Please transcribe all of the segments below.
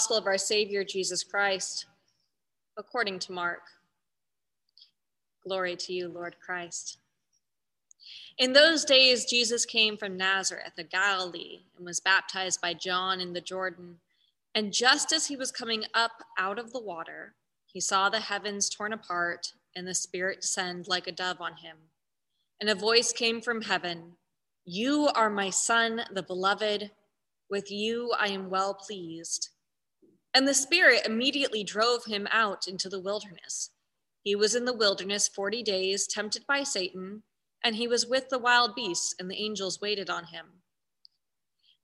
gospel of our Savior Jesus Christ, according to Mark. Glory to you, Lord Christ. In those days, Jesus came from Nazareth of Galilee and was baptized by John in the Jordan. And just as he was coming up out of the water, he saw the heavens torn apart and the Spirit descend like a dove on him. And a voice came from heaven You are my Son, the beloved. With you I am well pleased. And the Spirit immediately drove him out into the wilderness. He was in the wilderness 40 days, tempted by Satan, and he was with the wild beasts, and the angels waited on him.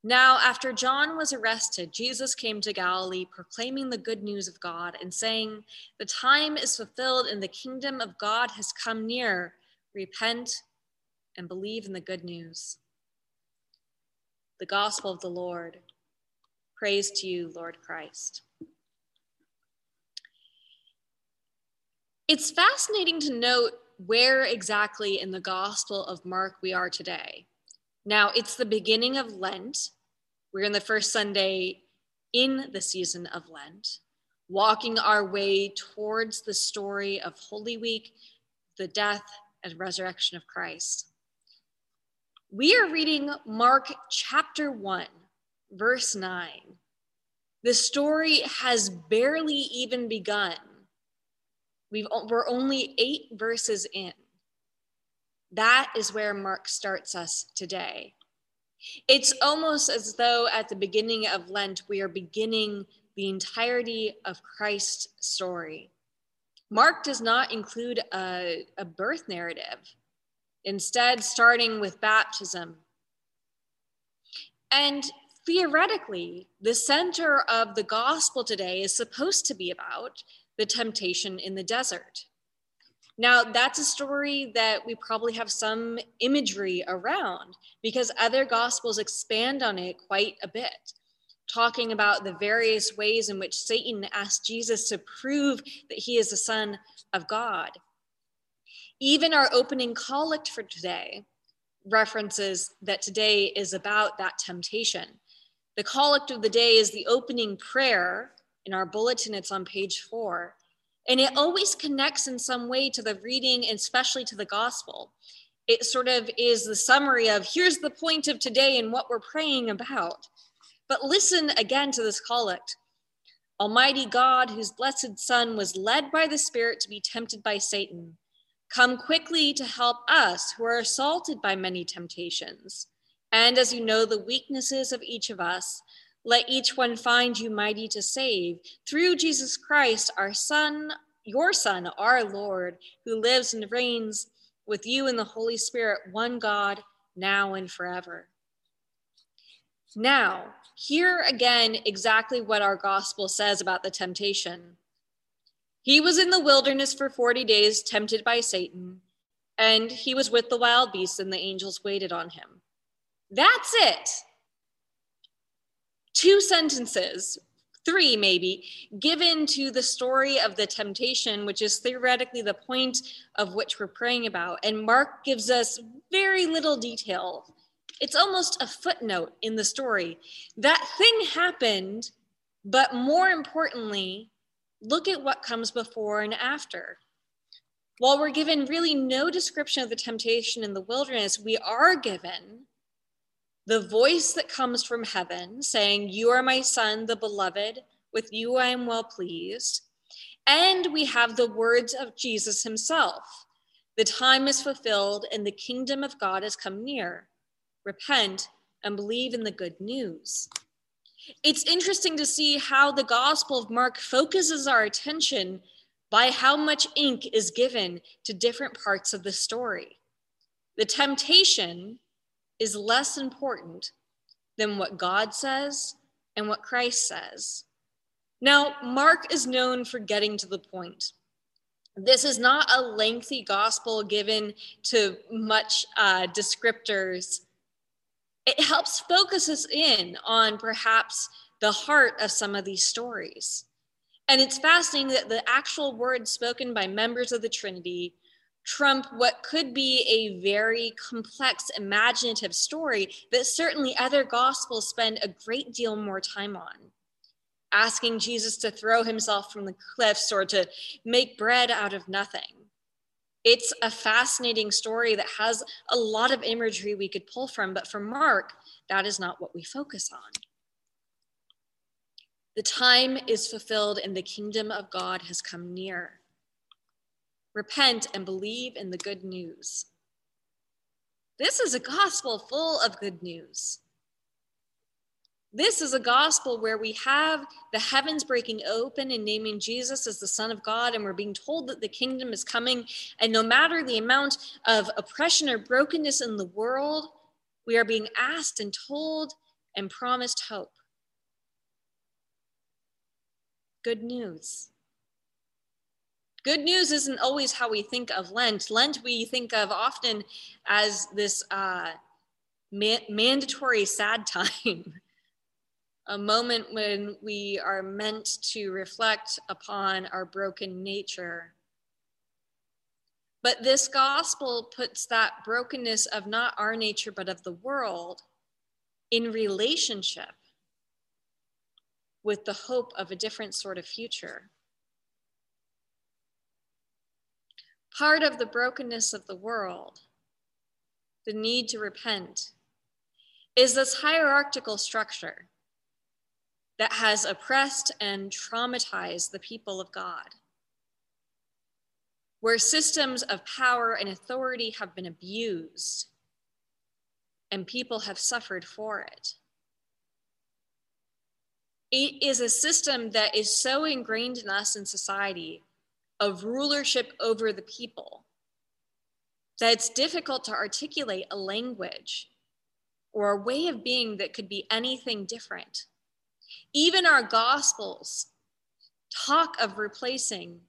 Now, after John was arrested, Jesus came to Galilee, proclaiming the good news of God and saying, The time is fulfilled, and the kingdom of God has come near. Repent and believe in the good news. The gospel of the Lord. Praise to you, Lord Christ. It's fascinating to note where exactly in the Gospel of Mark we are today. Now, it's the beginning of Lent. We're in the first Sunday in the season of Lent, walking our way towards the story of Holy Week, the death and resurrection of Christ. We are reading Mark chapter 1, verse 9. The story has barely even begun. We've, we're only eight verses in. That is where Mark starts us today. It's almost as though at the beginning of Lent, we are beginning the entirety of Christ's story. Mark does not include a, a birth narrative, instead, starting with baptism. And theoretically, the center of the gospel today is supposed to be about the temptation in the desert. Now, that's a story that we probably have some imagery around because other gospels expand on it quite a bit, talking about the various ways in which Satan asked Jesus to prove that he is the Son of God. Even our opening collect for today references that today is about that temptation. The collect of the day is the opening prayer. In our bulletin, it's on page four. And it always connects in some way to the reading, and especially to the gospel. It sort of is the summary of here's the point of today and what we're praying about. But listen again to this collect. Almighty God, whose blessed Son was led by the Spirit to be tempted by Satan, come quickly to help us who are assaulted by many temptations and as you know the weaknesses of each of us, let each one find you mighty to save through Jesus Christ, our Son, your Son, our Lord, who lives and reigns with you in the Holy Spirit, one God, now and forever. Now, hear again exactly what our gospel says about the temptation. He was in the wilderness for 40 days, tempted by Satan, and he was with the wild beasts, and the angels waited on him. That's it. Two sentences, three maybe, given to the story of the temptation, which is theoretically the point of which we're praying about. And Mark gives us very little detail. It's almost a footnote in the story. That thing happened, but more importantly, look at what comes before and after. While we're given really no description of the temptation in the wilderness, we are given the voice that comes from heaven saying, You are my son, the beloved, with you I am well pleased. And we have the words of Jesus himself The time is fulfilled, and the kingdom of God has come near. Repent and believe in the good news. It's interesting to see how the Gospel of Mark focuses our attention by how much ink is given to different parts of the story. The temptation is less important than what God says and what Christ says. Now, Mark is known for getting to the point. This is not a lengthy gospel given to much uh, descriptors. It helps focus us in on perhaps the heart of some of these stories. And it's fascinating that the actual words spoken by members of the Trinity trump what could be a very complex, imaginative story that certainly other gospels spend a great deal more time on. asking Jesus to throw himself from the cliffs or to make bread out of nothing. It's a fascinating story that has a lot of imagery we could pull from, but for Mark, that is not what we focus on. The time is fulfilled and the kingdom of God has come near. Repent and believe in the good news. This is a gospel full of good news. This is a gospel where we have the heavens breaking open and naming Jesus as the Son of God, and we're being told that the kingdom is coming. And no matter the amount of oppression or brokenness in the world, we are being asked and told and promised hope. Good news. Good news isn't always how we think of Lent. Lent we think of often as this uh, ma- mandatory sad time, a moment when we are meant to reflect upon our broken nature. But this gospel puts that brokenness of not our nature, but of the world in relationship with the hope of a different sort of future. Part of the brokenness of the world, the need to repent, is this hierarchical structure that has oppressed and traumatized the people of God, where systems of power and authority have been abused and people have suffered for it. It is a system that is so ingrained in us in society of rulership over the people that it's difficult to articulate a language or a way of being that could be anything different. Even our gospels talk of replacing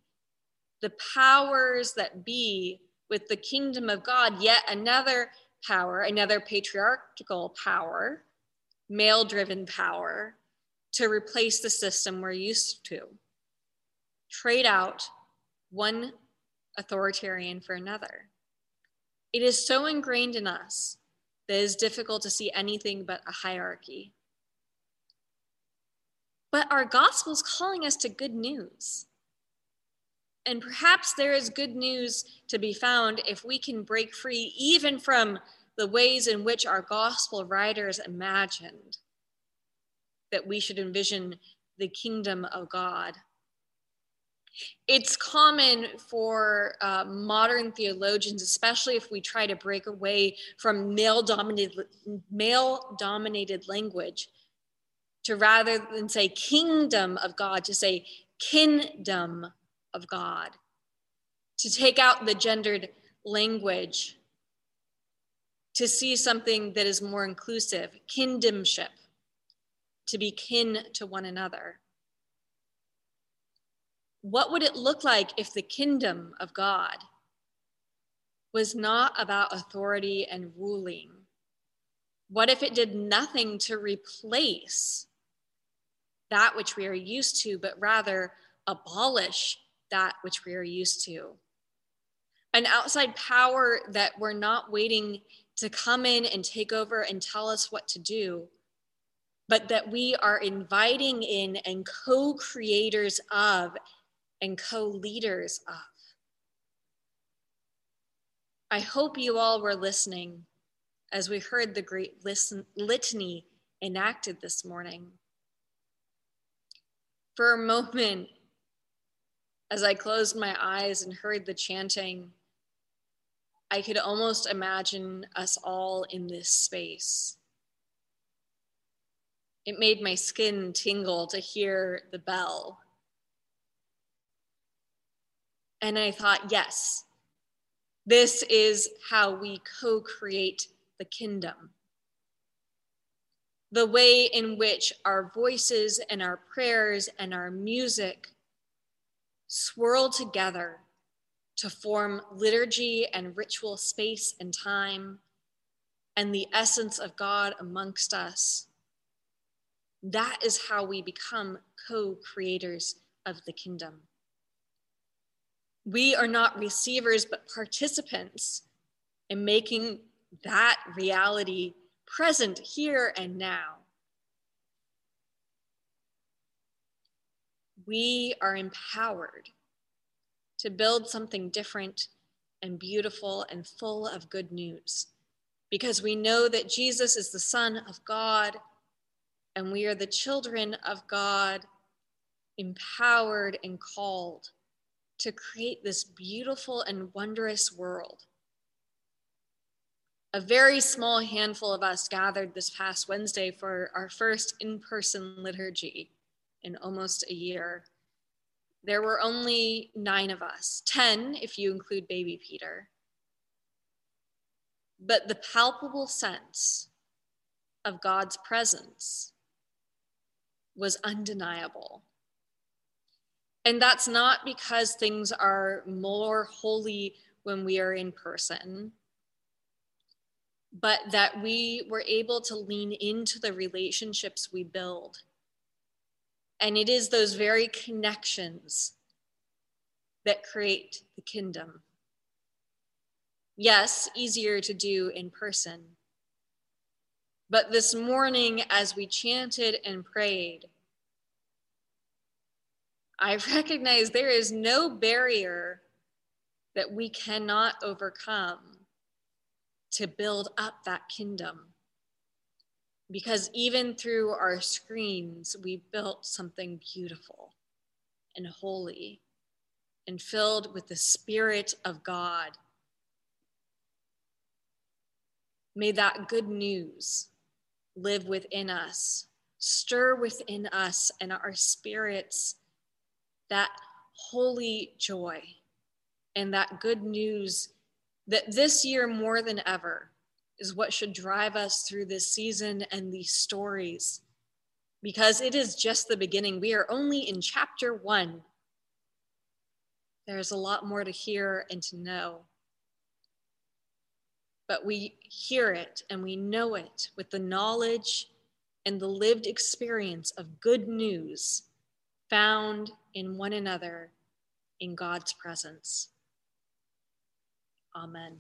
the powers that be with the kingdom of God, yet another power, another patriarchal power, male driven power, to replace the system we're used to. Trade out one authoritarian for another. It is so ingrained in us that it is difficult to see anything but a hierarchy. But our gospel is calling us to good news. And perhaps there is good news to be found if we can break free even from the ways in which our gospel writers imagined that we should envision the kingdom of God it's common for uh, modern theologians, especially if we try to break away from male dominated, male dominated language, to rather than say kingdom of God, to say kin-dom of God, to take out the gendered language, to see something that is more inclusive, kingdomship, to be kin to one another. What would it look like if the kingdom of God was not about authority and ruling? What if it did nothing to replace that which we are used to, but rather abolish that which we are used to? An outside power that we're not waiting to come in and take over and tell us what to do, but that we are inviting in and co creators of and co leaders of. I hope you all were listening as we heard the great listen, litany enacted this morning. For a moment, as I closed my eyes and heard the chanting, I could almost imagine us all in this space. It made my skin tingle to hear the bell and I thought, yes, this is how we co create the kingdom. The way in which our voices and our prayers and our music swirl together to form liturgy and ritual space and time and the essence of God amongst us. That is how we become co creators of the kingdom. We are not receivers, but participants in making that reality present here and now. we are empowered to build something different and beautiful and full of good news because we know that Jesus is the Son of God and we are the children of God, empowered and called to create this beautiful and wondrous world. A very small handful of us gathered this past Wednesday for our first in person liturgy in almost a year. There were only nine of us, 10 if you include baby Peter. But the palpable sense of God's presence was undeniable. And that's not because things are more holy when we are in person, but that we were able to lean into the relationships we build and it is those very connections that create the kingdom. Yes, easier to do in person. But this morning, as we chanted and prayed, I recognize there is no barrier that we cannot overcome to build up that kingdom because even through our screens, we built something beautiful and holy and filled with the Spirit of God. May that good news live within us, stir within us and our spirits that holy joy and that good news that this year more than ever is what should drive us through this season and these stories because it is just the beginning. We are only in chapter one. There's a lot more to hear and to know. But we hear it and we know it with the knowledge and the lived experience of good news found in one another in God's presence. Amen.